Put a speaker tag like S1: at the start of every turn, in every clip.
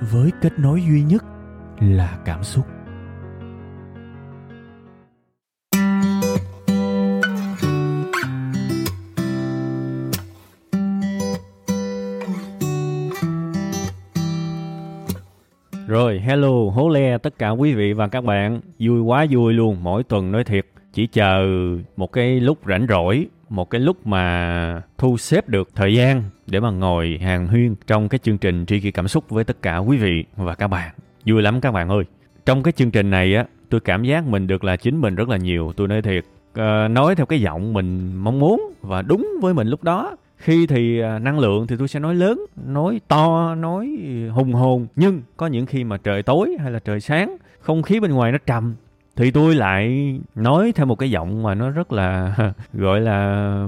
S1: với kết nối duy nhất là cảm xúc Rồi, hello, hố le tất cả quý vị và các bạn. Vui quá vui luôn, mỗi tuần nói thiệt. Chỉ chờ một cái lúc rảnh rỗi, một cái lúc mà thu xếp được thời gian để mà ngồi hàng huyên trong cái chương trình Tri Kỷ Cảm Xúc với tất cả quý vị và các bạn. Vui lắm các bạn ơi. Trong cái chương trình này á, tôi cảm giác mình được là chính mình rất là nhiều. Tôi nói thiệt, à, nói theo cái giọng mình mong muốn và đúng với mình lúc đó khi thì à, năng lượng thì tôi sẽ nói lớn nói to nói hùng hồn nhưng có những khi mà trời tối hay là trời sáng không khí bên ngoài nó trầm thì tôi lại nói theo một cái giọng mà nó rất là, gọi là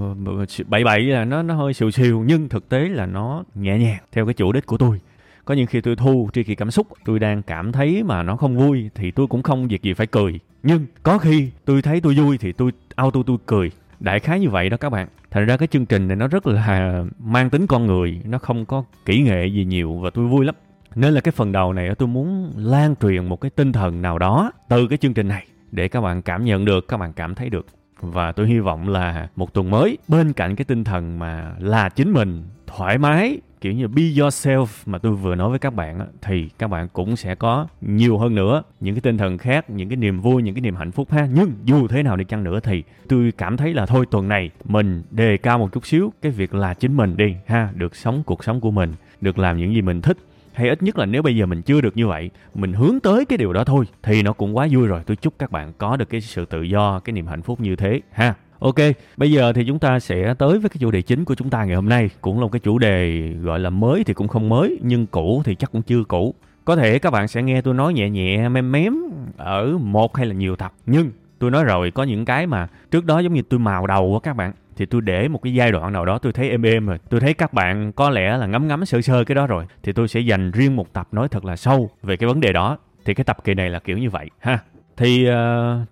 S1: bậy bậy là nó nó hơi xìu xìu, nhưng thực tế là nó nhẹ nhàng theo cái chủ đích của tôi. Có những khi tôi thu tri kỳ cảm xúc, tôi đang cảm thấy mà nó không vui thì tôi cũng không việc gì phải cười. Nhưng có khi tôi thấy tôi vui thì tôi auto tôi cười. Đại khái như vậy đó các bạn. Thành ra cái chương trình này nó rất là mang tính con người, nó không có kỹ nghệ gì nhiều và tôi vui lắm nên là cái phần đầu này tôi muốn lan truyền một cái tinh thần nào đó từ cái chương trình này để các bạn cảm nhận được, các bạn cảm thấy được. Và tôi hy vọng là một tuần mới, bên cạnh cái tinh thần mà là chính mình, thoải mái, kiểu như be yourself mà tôi vừa nói với các bạn thì các bạn cũng sẽ có nhiều hơn nữa. Những cái tinh thần khác, những cái niềm vui, những cái niềm hạnh phúc ha. Nhưng dù thế nào đi chăng nữa thì tôi cảm thấy là thôi, tuần này mình đề cao một chút xíu cái việc là chính mình đi ha, được sống cuộc sống của mình, được làm những gì mình thích hay ít nhất là nếu bây giờ mình chưa được như vậy mình hướng tới cái điều đó thôi thì nó cũng quá vui rồi tôi chúc các bạn có được cái sự tự do cái niềm hạnh phúc như thế ha Ok, bây giờ thì chúng ta sẽ tới với cái chủ đề chính của chúng ta ngày hôm nay. Cũng là một cái chủ đề gọi là mới thì cũng không mới, nhưng cũ thì chắc cũng chưa cũ. Có thể các bạn sẽ nghe tôi nói nhẹ nhẹ mém mém ở một hay là nhiều tập. Nhưng tôi nói rồi, có những cái mà trước đó giống như tôi màu đầu á các bạn. Thì tôi để một cái giai đoạn nào đó tôi thấy êm êm rồi. Tôi thấy các bạn có lẽ là ngấm ngấm sơ sơ cái đó rồi. Thì tôi sẽ dành riêng một tập nói thật là sâu về cái vấn đề đó. Thì cái tập kỳ này là kiểu như vậy ha. Thì uh,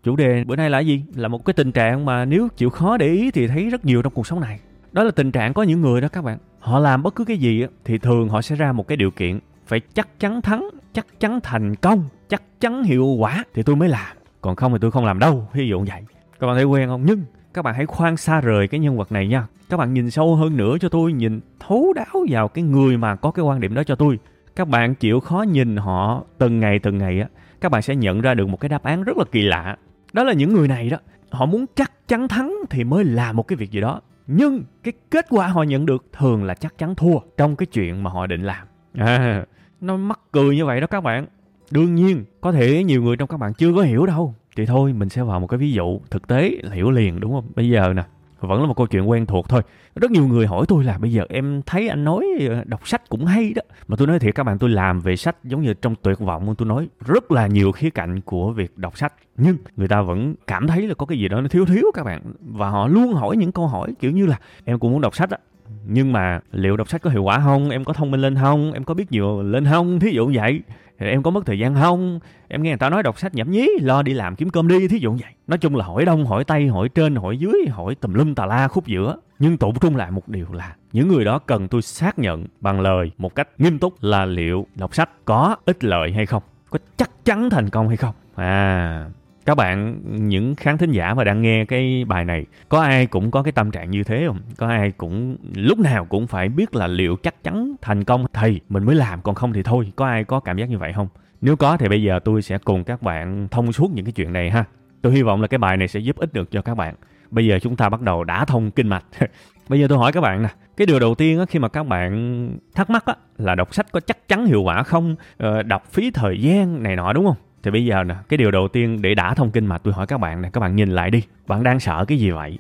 S1: chủ đề bữa nay là gì? Là một cái tình trạng mà nếu chịu khó để ý thì thấy rất nhiều trong cuộc sống này. Đó là tình trạng có những người đó các bạn. Họ làm bất cứ cái gì thì thường họ sẽ ra một cái điều kiện phải chắc chắn thắng chắc chắn thành công chắc chắn hiệu quả thì tôi mới làm. Còn không thì tôi không làm đâu ví dụ vậy. Các bạn thấy quen không? Nhưng các bạn hãy khoan xa rời cái nhân vật này nha. Các bạn nhìn sâu hơn nữa cho tôi nhìn thấu đáo vào cái người mà có cái quan điểm đó cho tôi. Các bạn chịu khó nhìn họ từng ngày từng ngày á các bạn sẽ nhận ra được một cái đáp án rất là kỳ lạ. Đó là những người này đó họ muốn chắc chắn thắng thì mới làm một cái việc gì đó. Nhưng cái kết quả họ nhận được thường là chắc chắn thua trong cái chuyện mà họ định làm. À, nó mắc cười như vậy đó các bạn. Đương nhiên có thể nhiều người trong các bạn chưa có hiểu đâu thì thôi, mình sẽ vào một cái ví dụ thực tế hiểu liền, đúng không? Bây giờ nè, vẫn là một câu chuyện quen thuộc thôi. Rất nhiều người hỏi tôi là bây giờ em thấy anh nói ờ, đọc sách cũng hay đó. Mà tôi nói thiệt, các bạn, tôi làm về sách giống như trong tuyệt vọng tôi nói rất là nhiều khía cạnh của việc đọc sách, nhưng người ta vẫn cảm thấy là có cái gì đó nó thiếu thiếu, các bạn. Và họ luôn hỏi những câu hỏi kiểu như là, em cũng muốn đọc sách á, nhưng mà liệu đọc sách có hiệu quả không? Em có thông minh lên không? Em có biết nhiều lên không? Thí dụ vậy em có mất thời gian không? Em nghe người ta nói đọc sách nhảm nhí, lo đi làm kiếm cơm đi, thí dụ vậy. Nói chung là hỏi đông, hỏi tây, hỏi trên, hỏi dưới, hỏi tùm lum tà la khúc giữa. Nhưng tụ trung lại một điều là, những người đó cần tôi xác nhận bằng lời một cách nghiêm túc là liệu đọc sách có ích lợi hay không? Có chắc chắn thành công hay không? À các bạn những khán thính giả mà đang nghe cái bài này có ai cũng có cái tâm trạng như thế không? Có ai cũng lúc nào cũng phải biết là liệu chắc chắn thành công thì mình mới làm còn không thì thôi. Có ai có cảm giác như vậy không? Nếu có thì bây giờ tôi sẽ cùng các bạn thông suốt những cái chuyện này ha. Tôi hy vọng là cái bài này sẽ giúp ích được cho các bạn. Bây giờ chúng ta bắt đầu đã thông kinh mạch. Bây giờ tôi hỏi các bạn nè cái điều đầu tiên á, khi mà các bạn thắc mắc á, là đọc sách có chắc chắn hiệu quả không? Ờ, đọc phí thời gian này nọ đúng không? Thì bây giờ nè, cái điều đầu tiên để đã thông kinh mạch tôi hỏi các bạn nè, các bạn nhìn lại đi, bạn đang sợ cái gì vậy?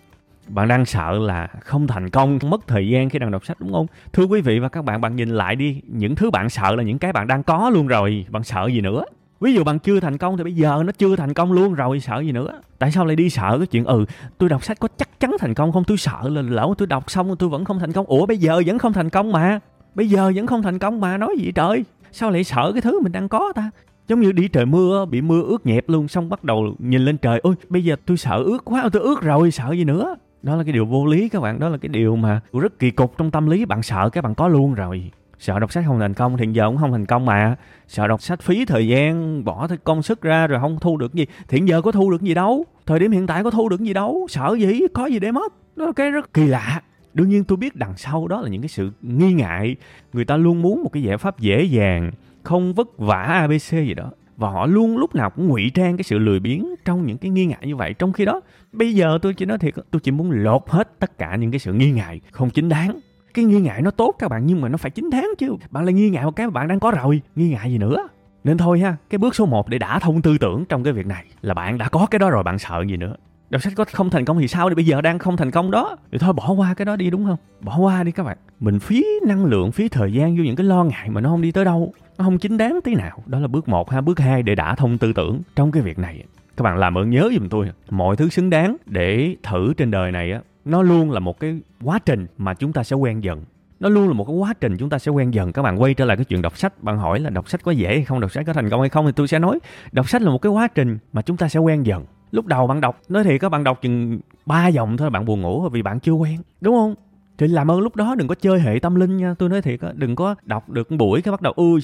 S1: Bạn đang sợ là không thành công, mất thời gian khi đang đọc sách, đúng không? Thưa quý vị và các bạn bạn nhìn lại đi, những thứ bạn sợ là những cái bạn đang có luôn rồi, bạn sợ gì nữa? Ví dụ bạn chưa thành công thì bây giờ nó chưa thành công luôn rồi, sợ gì nữa? Tại sao lại đi sợ cái chuyện ừ tôi đọc sách có chắc chắn thành công không? Tôi sợ là lỡ tôi đọc xong tôi vẫn không thành công. Ủa, bây giờ vẫn không thành công mà, bây giờ vẫn không thành công mà, nói gì trời? Sao lại sợ cái thứ mình đang có ta? Giống như đi trời mưa bị mưa ướt nhẹp luôn, xong bắt đầu nhìn lên trời, ôi, bây giờ tôi sợ ướt quá, tôi ướt rồi, sợ gì nữa? Đó là cái điều vô lý các bạn, đó là cái điều mà rất kỳ cục trong tâm lý, bạn sợ các bạn có luôn rồi. Sợ đọc sách không thành công thì giờ cũng không thành công mà. Sợ đọc sách phí thời gian, bỏ công sức ra rồi không thu được gì. Thì giờ có thu được gì đâu? Thời điểm hiện tại có thu được gì đâu? Sợ gì? Có gì để mất? Đó là cái rất kỳ lạ. Đương nhiên tôi biết đằng sau đó là những cái sự nghi ngại. Người ta luôn muốn một cái giải pháp dễ dàng không vất vả abc gì đó. Và họ luôn lúc nào cũng ngụy trang cái sự lười biếng trong những cái nghi ngại như vậy. Trong khi đó, bây giờ tôi chỉ nói thiệt tôi chỉ muốn lột hết tất cả những cái sự nghi ngại không chính đáng. Cái nghi ngại nó tốt các bạn, nhưng mà nó phải chính đáng chứ. Bạn lại nghi ngại một cái mà bạn đang có rồi. Nghi ngại gì nữa? Nên thôi ha, cái bước số 1 để đả thông tư tưởng trong cái việc này là bạn đã có cái đó rồi, bạn sợ gì nữa? Đọc sách có không thành công thì sao thì bây giờ đang không thành công đó. Thì thôi, bỏ qua cái đó đi, đúng không? Bỏ qua đi các bạn. Mình phí năng lượng, phí thời gian vô những cái lo ngại mà nó không đi tới đâu. Nó không chính đáng tí nào. Đó là bước một ha. Bước hai, để đả thông tư tưởng trong cái việc này. Các bạn làm ơn nhớ giùm tôi. Mọi thứ xứng đáng để thử trên đời này á, nó luôn là một cái quá trình mà chúng ta sẽ quen dần. Nó luôn là một cái quá trình chúng ta sẽ quen dần. Các bạn quay trở lại cái chuyện đọc sách. Bạn hỏi là đọc sách có dễ hay không, đọc sách có thành công hay không thì tôi sẽ nói. Đọc sách là một cái quá trình mà chúng ta sẽ quen dần lúc đầu bạn đọc, nói thì các bạn đọc chừng ba dòng thôi, bạn buồn ngủ vì bạn chưa quen, đúng không? Thì làm ơn lúc đó đừng có chơi hệ tâm linh nha. Tôi nói thiệt á, đừng có đọc được buổi cái bắt đầu ui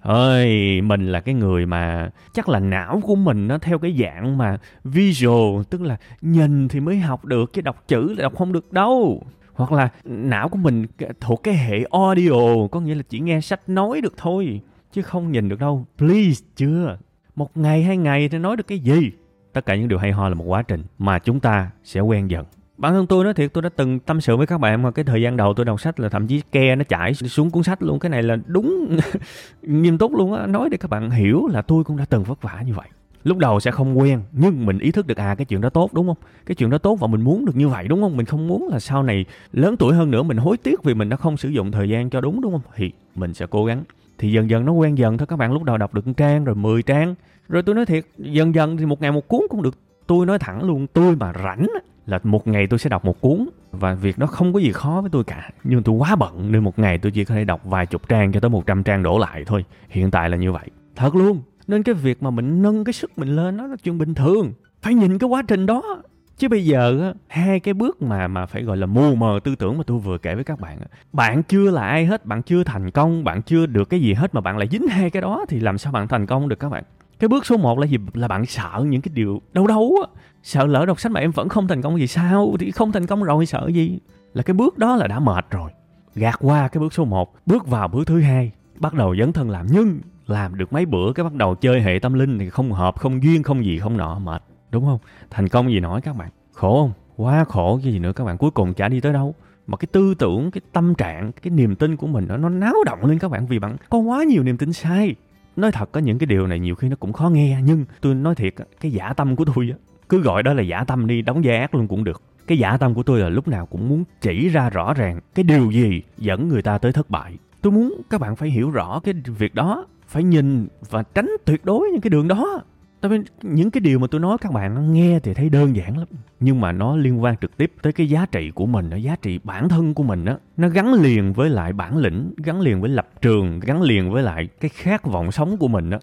S1: ơi, mình là cái người mà chắc là não của mình nó theo cái dạng mà visual, tức là nhìn thì mới học được, chứ đọc chữ là đọc không được đâu. Hoặc là não của mình thuộc cái hệ audio, có nghĩa là chỉ nghe sách nói được thôi, chứ không nhìn được đâu. Please, chưa. Một ngày, hai ngày thì nói được cái gì? Tất cả những điều hay ho là một quá trình mà chúng ta sẽ quen dần. Bản thân tôi nói thiệt, tôi đã từng tâm sự với các bạn mà cái thời gian đầu tôi đọc sách là thậm chí ke nó chảy xuống cuốn sách luôn. Cái này là đúng nghiêm túc luôn á. Nói để các bạn hiểu là tôi cũng đã từng vất vả như vậy. Lúc đầu sẽ không quen, nhưng mình ý thức được à cái chuyện đó tốt, đúng không? Cái chuyện đó tốt và mình muốn được như vậy, đúng không? Mình không muốn là sau này lớn tuổi hơn nữa mình hối tiếc vì mình đã không sử dụng thời gian cho đúng đúng không? Thì mình sẽ cố gắng. Thì dần dần nó quen dần thôi. Các bạn lúc đầu đọc được một trang rồi 10 trang rồi tôi nói thiệt, dần dần thì một ngày một cuốn cũng được. Tôi nói thẳng luôn, tôi mà rảnh là một ngày tôi sẽ đọc một cuốn. Và việc đó không có gì khó với tôi cả. Nhưng tôi quá bận nên một ngày tôi chỉ có thể đọc vài chục trang cho tới một trăm trang đổ lại thôi. Hiện tại là như vậy. Thật luôn. Nên cái việc mà mình nâng cái sức mình lên nó là chuyện bình thường. Phải nhìn cái quá trình đó. Chứ bây giờ hai cái bước mà mà phải gọi là mù mờ tư tưởng mà tôi vừa kể với các bạn bạn chưa là ai hết, bạn chưa thành công, bạn chưa được cái gì hết mà bạn lại dính hai cái đó thì làm sao bạn thành công được các bạn? Cái bước số 1 là gì? Là bạn sợ những cái điều đâu đâu á. Sợ lỡ đọc sách mà em vẫn không thành công gì sao? Thì không thành công rồi sợ gì? Là cái bước đó là đã mệt rồi. Gạt qua cái bước số 1 bước vào bước thứ hai bắt đầu dấn thân làm. Nhưng làm được mấy bữa cái bắt đầu chơi hệ tâm linh thì không hợp không duyên không gì không nọ mệt. Đúng không? Thành công gì nói các bạn? Khổ không? Quá khổ cái gì nữa các bạn? Cuối cùng chả đi tới đâu. Mà cái tư tưởng cái tâm trạng cái niềm tin của mình nó, nó náo động lên các bạn. Vì bạn có quá nhiều niềm tin sai nói thật có những cái điều này nhiều khi nó cũng khó nghe, nhưng tôi nói thiệt cái giả tâm của tôi cứ gọi đó là giả tâm đi, đóng vai ác luôn cũng được. Cái giả tâm của tôi là lúc nào cũng muốn chỉ ra rõ ràng cái điều gì dẫn người ta tới thất bại. Tôi muốn các bạn phải hiểu rõ cái việc đó, phải nhìn và tránh tuyệt đối những cái đường đó tôi vì những cái điều mà tôi nói các bạn nghe thì thấy đơn giản lắm. Nhưng mà nó liên quan trực tiếp tới cái giá trị của mình, nó giá trị bản thân của mình đó nó gắn liền với lại bản lĩnh, gắn liền với lập trường, gắn liền với lại cái khát vọng sống của mình đó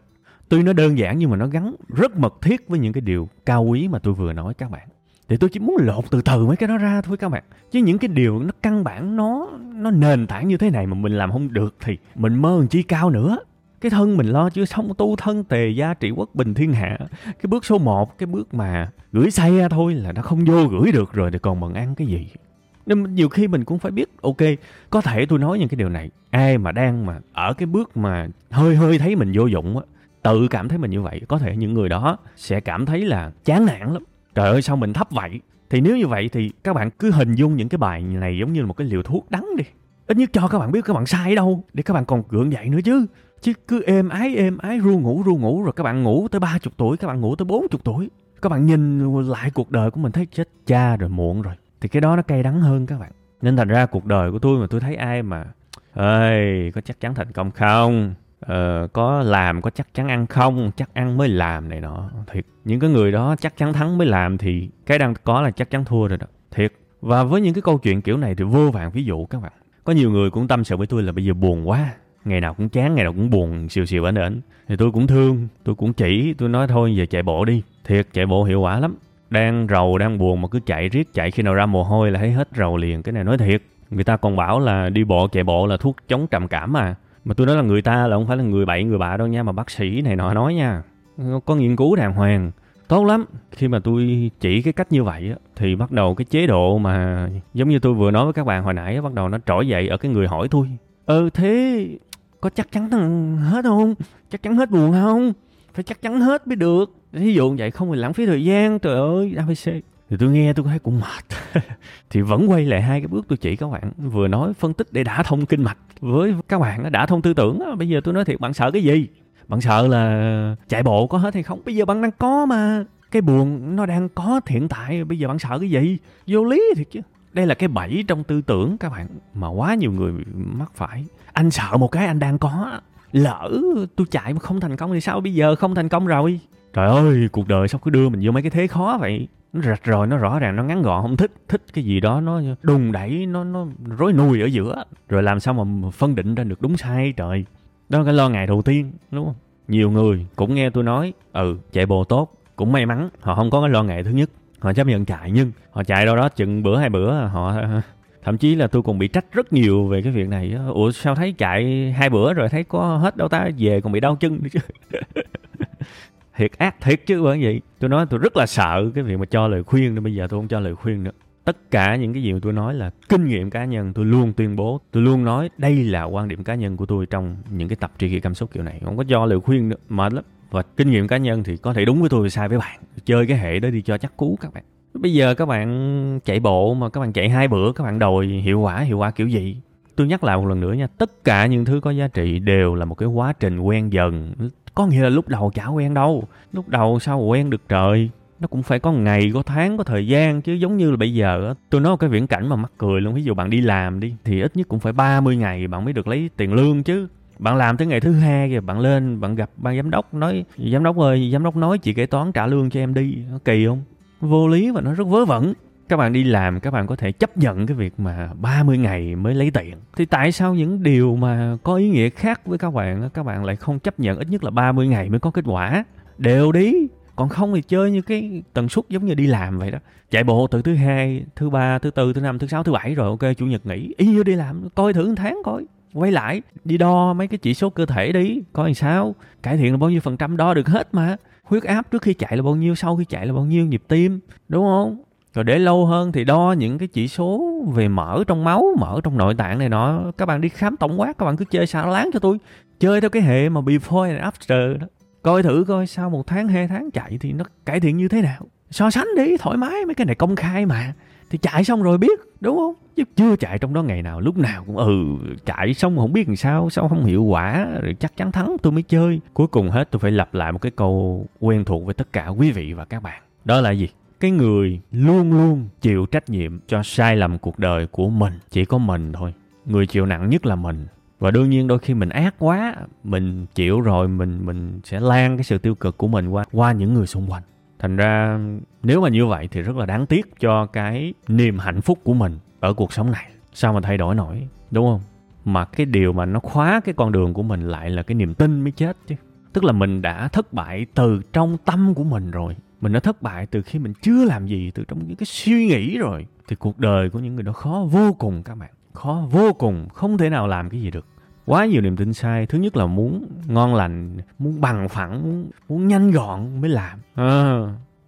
S1: tuy nó đơn giản nhưng mà nó gắn rất mật thiết với những cái điều cao quý mà tôi vừa nói các bạn. Thì tôi chỉ muốn lột từ từ mấy cái đó ra thôi các bạn. Chứ những cái điều nó căn bản, nó nó nền tảng như thế này mà mình làm không được thì mình mơ làm chi cao nữa cái thân mình lo chưa xong tu thân tề gia trị quốc bình thiên hạ. Cái bước số 1 cái bước mà gửi xe thôi là nó không vô gửi được rồi thì còn bằng ăn cái gì? Nên nhiều khi mình cũng phải biết, ok, có thể tôi nói những cái điều này. Ai mà đang mà ở cái bước mà hơi hơi thấy mình vô dụng á, tự cảm thấy mình như vậy, có thể những người đó sẽ cảm thấy là chán nản lắm. Trời ơi, sao mình thấp vậy? Thì nếu như vậy thì các bạn cứ hình dung những cái bài này giống như là một cái liều thuốc đắng đi ít nhất cho các bạn biết các bạn sai đâu để các bạn còn gượng dậy nữa chứ. Chứ cứ êm ái êm ái ru ngủ ru ngủ rồi các bạn ngủ tới ba chục tuổi các bạn ngủ tới bốn chục tuổi. Các bạn nhìn lại cuộc đời của mình thấy chết cha rồi muộn rồi thì cái đó nó cay đắng hơn các bạn. Nên thành ra cuộc đời của tôi mà tôi thấy ai mà ơi có chắc chắn thành công không? Ờ, có làm có chắc chắn ăn không? Chắc ăn mới làm này nọ. Thiệt những cái người đó chắc chắn thắng mới làm thì cái đang có là chắc chắn thua rồi đó. Thiệt. Và với những cái câu chuyện kiểu này thì vô vàng ví dụ các bạn có nhiều người cũng tâm sự với tôi là bây giờ buồn quá, ngày nào cũng chán, ngày nào cũng buồn, xìu xìu ảnh ảnh. Thì tôi cũng thương, tôi cũng chỉ, tôi nói thôi, giờ chạy bộ đi. Thiệt, chạy bộ hiệu quả lắm. Đang rầu, đang buồn mà cứ chạy riết, chạy khi nào ra mồ hôi là thấy hết rầu liền, cái này nói thiệt. Người ta còn bảo là đi bộ, chạy bộ là thuốc chống trầm cảm mà. Mà tôi nói là người ta là không phải là người bậy, người bạ đâu nha, mà bác sĩ này nọ nói nha. Có nghiên cứu đàng hoàng tốt lắm. Khi mà tôi chỉ cái cách như vậy á, thì bắt đầu cái chế độ mà giống như tôi vừa nói với các bạn hồi nãy bắt đầu nó trỗi dậy ở cái người hỏi tôi. Ừ thế có chắc chắn hết không? Chắc chắn hết buồn không? Phải chắc chắn hết mới được. Ví dụ vậy không phải lãng phí thời gian. Trời ơi abc thì tôi nghe tôi thấy cũng mệt. Thì vẫn quay lại hai cái bước tôi chỉ các bạn. Vừa nói phân tích để đả thông kinh mạch với các bạn đã đả thông tư tưởng bây giờ tôi nói thiệt bạn sợ cái gì? Bạn sợ là chạy bộ có hết hay không? Bây giờ bạn đang có mà. Cái buồn nó đang có hiện tại, bây giờ bạn sợ cái gì? Vô lý thiệt chứ. Đây là cái bẫy trong tư tưởng các bạn, mà quá nhiều người mắc phải. Anh sợ một cái anh đang có. Lỡ tôi chạy mà không thành công thì sao bây giờ? Không thành công rồi. Trời ơi, cuộc đời sao cứ đưa mình vô mấy cái thế khó vậy? Nó rạch rồi nó rõ ràng, nó ngắn gọn, không thích. Thích cái gì đó, nó đùng đẩy, nó nó rối nùi ở giữa. Rồi làm sao mà phân định ra được đúng sai trời? Đó là cái lo ngại đầu tiên, đúng không? Nhiều người cũng nghe tôi nói ừ chạy bộ tốt, cũng may mắn, họ không có cái lo ngại thứ nhất. Họ chấp nhận chạy, nhưng họ chạy đâu đó chừng bữa, hai bữa, họ thậm chí là tôi còn bị trách rất nhiều về cái việc này ủa, sao thấy chạy hai bữa rồi thấy có hết đâu ta? Về còn bị đau chân nữa chứ. Thiệt ác thiệt chứ, bởi vậy tôi nói tôi rất là sợ cái việc mà cho lời khuyên nên bây giờ tôi không cho lời khuyên nữa tất cả những cái gì mà tôi nói là kinh nghiệm cá nhân, tôi luôn tuyên bố, tôi luôn nói đây là quan điểm cá nhân của tôi trong những cái tập tri kỷ cảm xúc kiểu này. Không có cho lời khuyên nữa, mệt lắm. Và kinh nghiệm cá nhân thì có thể đúng với tôi sai với bạn. Chơi cái hệ đó đi cho chắc cú các bạn. Bây giờ các bạn chạy bộ mà, các bạn chạy hai bữa, các bạn đòi hiệu quả hiệu quả kiểu gì? Tôi nhắc lại một lần nữa nha, tất cả những thứ có giá trị đều là một cái quá trình quen dần. Có nghĩa là lúc đầu chả quen đâu. Lúc đầu sao quen được trời? Nó cũng phải có ngày, có tháng, có thời gian chứ, giống như là bây giờ tôi nói một cái viễn cảnh mà mắc cười luôn, ví dụ bạn đi làm đi, thì ít nhất cũng phải 30 ngày bạn mới được lấy tiền lương chứ. Bạn làm tới ngày thứ hai rồi bạn lên, bạn gặp ban giám đốc, nói, giám đốc ơi, giám đốc nói chị kế toán trả lương cho em đi. Nó kỳ không? Vô lý và nó rất vớ vẩn. Các bạn đi làm, các bạn có thể chấp nhận cái việc mà 30 ngày mới lấy tiền. Thì tại sao những điều mà có ý nghĩa khác với các bạn các bạn lại không chấp nhận ít nhất là 30 ngày mới có kết quả? Đều đi còn không thì chơi như cái tần suất giống như đi làm vậy đó. Chạy bộ từ thứ hai, thứ ba, thứ tư, thứ năm, thứ sáu, thứ bảy rồi, ok, chủ nhật nghỉ. Y như đi làm, coi thử một tháng coi, quay lại, đi đo mấy cái chỉ số cơ thể đi, coi làm sao. Cải thiện là bao nhiêu phần trăm, đo được hết mà. Huyết áp trước khi chạy là bao nhiêu, sau khi chạy là bao nhiêu, nhịp tim, đúng không? Rồi để lâu hơn thì đo những cái chỉ số về mỡ trong máu mỡ trong nội tạng này nọ. Các bạn đi khám tổng quát, các bạn cứ chơi xả láng cho tôi. Chơi theo cái hệ mà before and after đó coi thử coi sau một tháng, hai tháng chạy thì nó cải thiện như thế nào. So sánh đi, thoải mái, mấy cái này công khai mà. Thì chạy xong rồi biết, đúng không? Chứ chưa chạy trong đó ngày nào, lúc nào cũng ừ chạy xong không biết làm sao sao không hiệu quả, rồi chắc chắn thắng, tôi mới chơi. Cuối cùng hết, tôi phải lặp lại một cái câu quen thuộc với tất cả quý vị và các bạn. Đó là gì? Cái người luôn luôn chịu trách nhiệm cho sai lầm cuộc đời của mình. Chỉ có mình thôi. Người chịu nặng nhất là mình và đương nhiên đôi khi mình ác quá, mình chịu rồi, mình mình sẽ lan cái sự tiêu cực của mình qua qua những người xung quanh. Thành ra, nếu mà như vậy thì rất là đáng tiếc cho cái niềm hạnh phúc của mình ở cuộc sống này. Sao mà thay đổi nổi, đúng không? Mà cái điều mà nó khóa cái con đường của mình lại là cái niềm tin mới chết chứ. Tức là mình đã thất bại từ trong tâm của mình rồi. Mình đã thất bại từ khi mình chưa làm gì, từ trong những cái suy nghĩ rồi. Thì cuộc đời của những người đó khó vô cùng các bạn. Khó vô cùng, không thể nào làm cái gì được quá nhiều niềm tin sai. Thứ nhất là muốn ngon lành muốn bằng phẳng muốn, muốn nhanh gọn mới làm. À,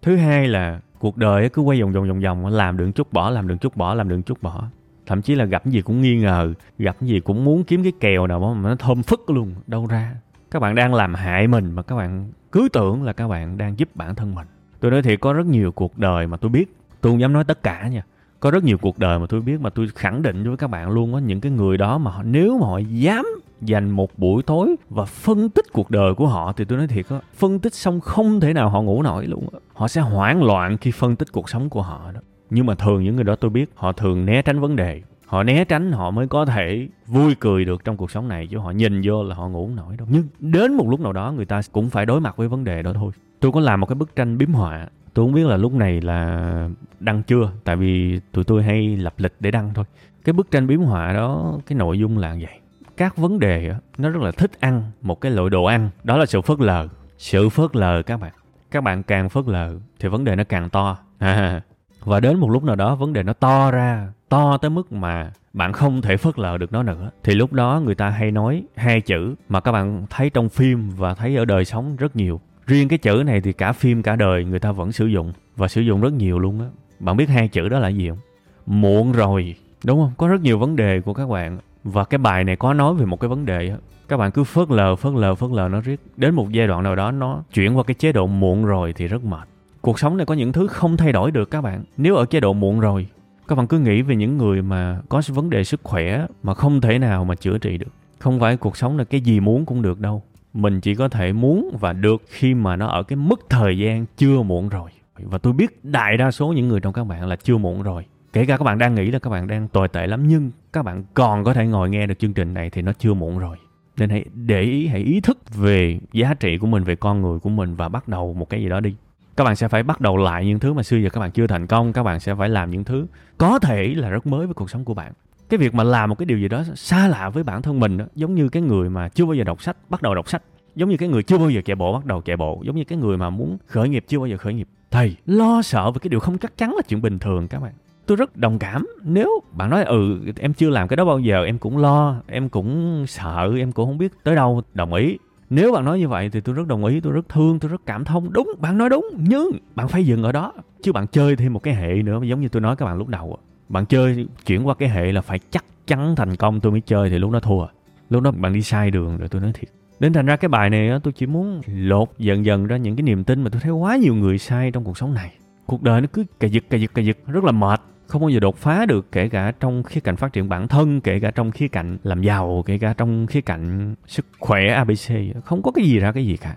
S1: thứ hai là cuộc đời cứ quay vòng vòng vòng vòng làm được chút bỏ làm được chút bỏ làm được chút bỏ. Thậm chí là gặp gì cũng nghi ngờ gặp gì cũng muốn kiếm cái kèo nào mà nó thơm phức luôn đâu ra. Các bạn đang làm hại mình mà các bạn cứ tưởng là các bạn đang giúp bản thân mình. Tôi nói thiệt có rất nhiều cuộc đời mà tôi biết. Tôi không dám nói tất cả nha có rất nhiều cuộc đời mà tôi biết mà tôi khẳng định với các bạn luôn á những cái người đó mà họ, nếu mà họ dám dành một buổi tối và phân tích cuộc đời của họ thì tôi nói thiệt á phân tích xong không thể nào họ ngủ nổi luôn á. Họ sẽ hoảng loạn khi phân tích cuộc sống của họ đó. Nhưng mà thường những người đó tôi biết họ thường né tránh vấn đề. Họ né tránh họ mới có thể vui cười được trong cuộc sống này chứ họ nhìn vô là họ ngủ không nổi đâu. Nhưng đến một lúc nào đó người ta cũng phải đối mặt với vấn đề đó thôi. Tôi có làm một cái bức tranh biếm họa tôi không biết là lúc này là đăng chưa tại vì tụi tôi hay lập lịch để đăng thôi. Cái bức tranh biếm họa đó cái nội dung là vậy. Các vấn đề nó rất là thích ăn một cái loại đồ ăn. Đó là sự phớt lờ. Sự phớt lờ các bạn. Các bạn càng phớt lờ thì vấn đề nó càng to. À, và đến một lúc nào đó vấn đề nó to ra to tới mức mà bạn không thể phớt lờ được nó nữa. Thì lúc đó người ta hay nói hai chữ mà các bạn thấy trong phim và thấy ở đời sống rất nhiều riêng cái chữ này thì cả phim cả đời người ta vẫn sử dụng và sử dụng rất nhiều luôn á. Bạn biết hai chữ đó là gì không? Muộn rồi. Đúng không? Có rất nhiều vấn đề của các bạn. Và cái bài này có nói về một cái vấn đề á. Các bạn cứ phớt lờ phớt lờ phớt lờ nó riết. Đến một giai đoạn nào đó nó chuyển qua cái chế độ muộn rồi thì rất mệt. Cuộc sống này có những thứ không thay đổi được các bạn. Nếu ở chế độ muộn rồi, các bạn cứ nghĩ về những người mà có vấn đề sức khỏe mà không thể nào mà chữa trị được. Không phải cuộc sống là cái gì muốn cũng được đâu mình chỉ có thể muốn và được khi mà nó ở cái mức thời gian chưa muộn rồi. Và tôi biết đại đa số những người trong các bạn là chưa muộn rồi. Kể cả các bạn đang nghĩ là các bạn đang tồi tệ lắm, nhưng các bạn còn có thể ngồi nghe được chương trình này thì nó chưa muộn rồi. Nên hãy để ý, hãy ý thức về giá trị của mình, về con người của mình và bắt đầu một cái gì đó đi. Các bạn sẽ phải bắt đầu lại những thứ mà xưa giờ các bạn chưa thành công, các bạn sẽ phải làm những thứ có thể là rất mới với cuộc sống của bạn cái việc mà làm một cái điều gì đó xa lạ với bản thân mình đó, giống như cái người mà chưa bao giờ đọc sách bắt đầu đọc sách. Giống như cái người chưa bao giờ chạy bộ bắt đầu chạy bộ. Giống như cái người mà muốn khởi nghiệp chưa bao giờ khởi nghiệp. Thầy lo sợ về cái điều không chắc chắn là chuyện bình thường các bạn. Tôi rất đồng cảm. Nếu bạn nói ừ em chưa làm cái đó bao giờ em cũng lo em cũng sợ em cũng không biết tới đâu đồng ý. Nếu bạn nói như vậy thì tôi rất đồng ý tôi rất thương tôi rất cảm thông. Đúng bạn nói đúng nhưng bạn phải dừng ở đó. Chứ bạn chơi thêm một cái hệ nữa giống như tôi nói các bạn lúc đầu bạn chơi, chuyển qua cái hệ là phải chắc chắn thành công tôi mới chơi thì lúc đó thua. Lúc đó bạn đi sai đường rồi tôi nói thiệt. Đến thành ra cái bài này tôi chỉ muốn lột dần dần ra những cái niềm tin mà tôi thấy quá nhiều người sai trong cuộc sống này. Cuộc đời nó cứ cà giật cà giật cà giật, rất là mệt. Không bao giờ đột phá được, kể cả trong khía cạnh phát triển bản thân, kể cả trong khía cạnh làm giàu, kể cả trong khía cạnh sức khỏe abc không có cái gì ra cái gì cả.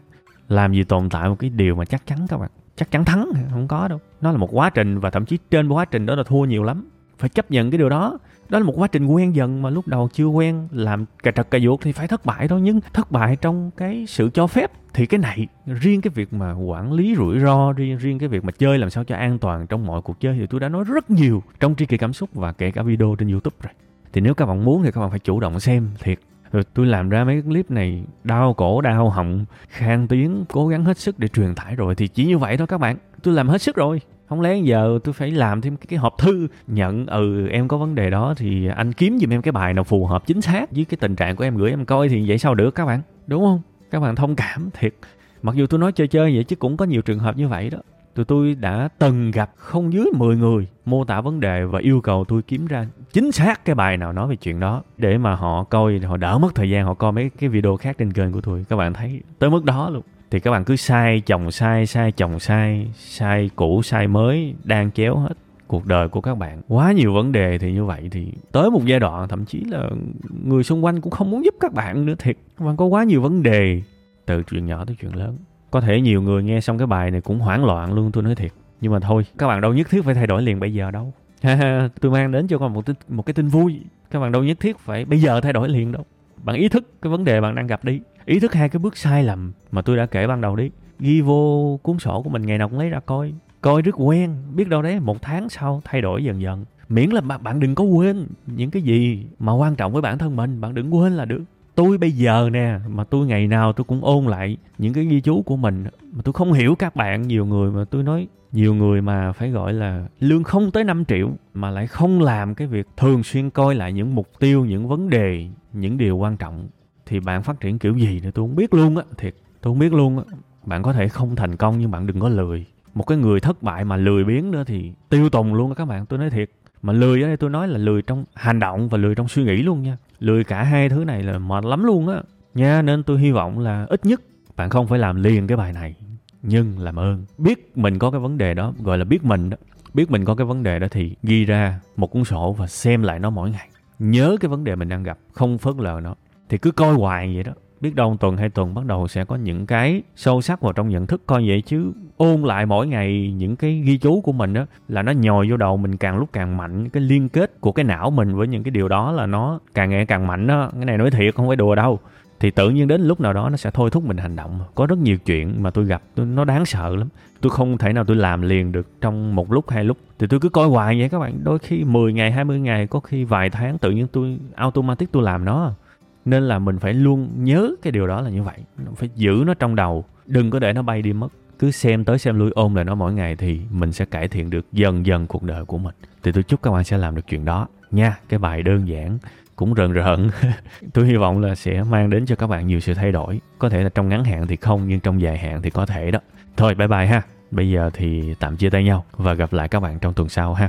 S1: Làm gì tồn tại một cái điều mà chắc chắn các bạn. Chắc chắn thắng, không có đâu. Nó là một quá trình và thậm chí trên quá trình đó là thua nhiều lắm phải chấp nhận cái điều đó. Đó là một quá trình quen dần mà lúc đầu chưa quen, làm cà trật cà ruột thì phải thất bại thôi, nhưng thất bại trong cái sự cho phép thì cái này, riêng cái việc mà quản lý rủi ro, riêng riêng cái việc mà chơi làm sao cho an toàn trong mọi cuộc chơi thì tôi đã nói rất nhiều trong tri kỳ cảm xúc và kể cả video trên youtube rồi. Thì nếu các bạn muốn thì các bạn phải chủ động xem thiệt. Rồi tôi làm ra mấy clip này đau cổ, đau họng, khan tiếng, cố gắng hết sức để truyền tải rồi thì chỉ như vậy thôi các bạn. Tôi làm hết sức rồi không lẽ giờ tôi phải làm thêm cái, hộp thư nhận ừ em có vấn đề đó thì anh kiếm giùm em cái bài nào phù hợp chính xác với cái tình trạng của em gửi em coi thì vậy sao được các bạn? Đúng không? Các bạn thông cảm thiệt. Mặc dù tôi nói chơi chơi vậy chứ cũng có nhiều trường hợp như vậy đó. Tụi tôi đã từng gặp không dưới 10 người mô tả vấn đề và yêu cầu tôi kiếm ra chính xác cái bài nào nói về chuyện đó để mà họ coi họ đỡ mất thời gian họ coi mấy cái video khác trên kênh của tôi các bạn thấy tới mức đó luôn thì các bạn cứ sai chồng sai sai chồng sai sai cũ sai mới đang chéo hết cuộc đời của các bạn. Quá nhiều vấn đề thì như vậy thì tới một giai đoạn thậm chí là người xung quanh cũng không muốn giúp các bạn nữa thiệt. Các bạn có quá nhiều vấn đề từ chuyện nhỏ tới chuyện lớn. Có thể nhiều người nghe xong cái bài này cũng hoảng loạn luôn tôi nói thiệt. Nhưng mà thôi các bạn đâu nhất thiết phải thay đổi liền bây giờ đâu. Tôi mang đến cho các bạn một, một cái tin vui. Các bạn đâu nhất thiết phải bây giờ thay đổi liền đâu. Bạn ý thức cái vấn đề bạn đang gặp đi ý thức hai cái bước sai lầm mà tôi đã kể ban đầu đi. Ghi vô cuốn sổ của mình ngày nào cũng lấy ra coi. Coi rất quen, biết đâu đấy, một tháng sau thay đổi dần dần. Miễn là bạn đừng có quên những cái gì mà quan trọng với bản thân mình, bạn đừng quên là được. Tôi bây giờ nè, mà tôi ngày nào tôi cũng ôn lại những cái ghi chú của mình. Mà tôi không hiểu các bạn, nhiều người mà tôi nói, nhiều người mà phải gọi là lương không tới 5 triệu mà lại không làm cái việc thường xuyên coi lại những mục tiêu, những vấn đề, những điều quan trọng thì bạn phát triển kiểu gì nữa tôi không biết luôn á, thiệt. Tôi không biết luôn á. Bạn có thể không thành công nhưng bạn đừng có lười. Một cái người thất bại mà lười biếng nữa thì tiêu tùng luôn á các bạn, tôi nói thiệt. Mà lười ở đây tôi nói là lười trong hành động và lười trong suy nghĩ luôn nha. Lười cả hai thứ này là mệt lắm luôn á. Nha, nên tôi hy vọng là ít nhất bạn không phải làm liền cái bài này, nhưng làm ơn. Biết mình có cái vấn đề đó, gọi là biết mình đó. Biết mình có cái vấn đề đó thì ghi ra một cuốn sổ và xem lại nó mỗi ngày. Nhớ cái vấn đề mình đang gặp, không phớt lờ nó thì cứ coi hoài vậy đó. Biết đâu tuần hai tuần bắt đầu sẽ có những cái sâu sắc vào trong nhận thức coi vậy chứ. Ôn lại mỗi ngày những cái ghi chú của mình đó là nó nhồi vô đầu mình càng lúc càng mạnh. Cái liên kết của cái não mình với những cái điều đó là nó càng ngày càng mạnh đó. Cái này nói thiệt không phải đùa đâu. Thì tự nhiên đến lúc nào đó nó sẽ thôi thúc mình hành động. Có rất nhiều chuyện mà tôi gặp tôi, nó đáng sợ lắm. Tôi không thể nào tôi làm liền được trong một lúc hai lúc. Thì tôi cứ coi hoài vậy các bạn. Đôi khi 10 ngày 20 ngày có khi vài tháng tự nhiên tôi automatic tôi làm nó nên là mình phải luôn nhớ cái điều đó là như vậy. Phải giữ nó trong đầu. Đừng có để nó bay đi mất. Cứ xem tới xem lui ôm lại nó mỗi ngày thì mình sẽ cải thiện được dần dần cuộc đời của mình. Thì tôi chúc các bạn sẽ làm được chuyện đó nha. Cái bài đơn giản cũng rợn rợn. Tôi hy vọng là sẽ mang đến cho các bạn nhiều sự thay đổi. Có thể là trong ngắn hạn thì không, nhưng trong dài hạn thì có thể đó. Thôi, bye bye ha. Bây giờ thì tạm chia tay nhau và gặp lại các bạn trong tuần sau ha.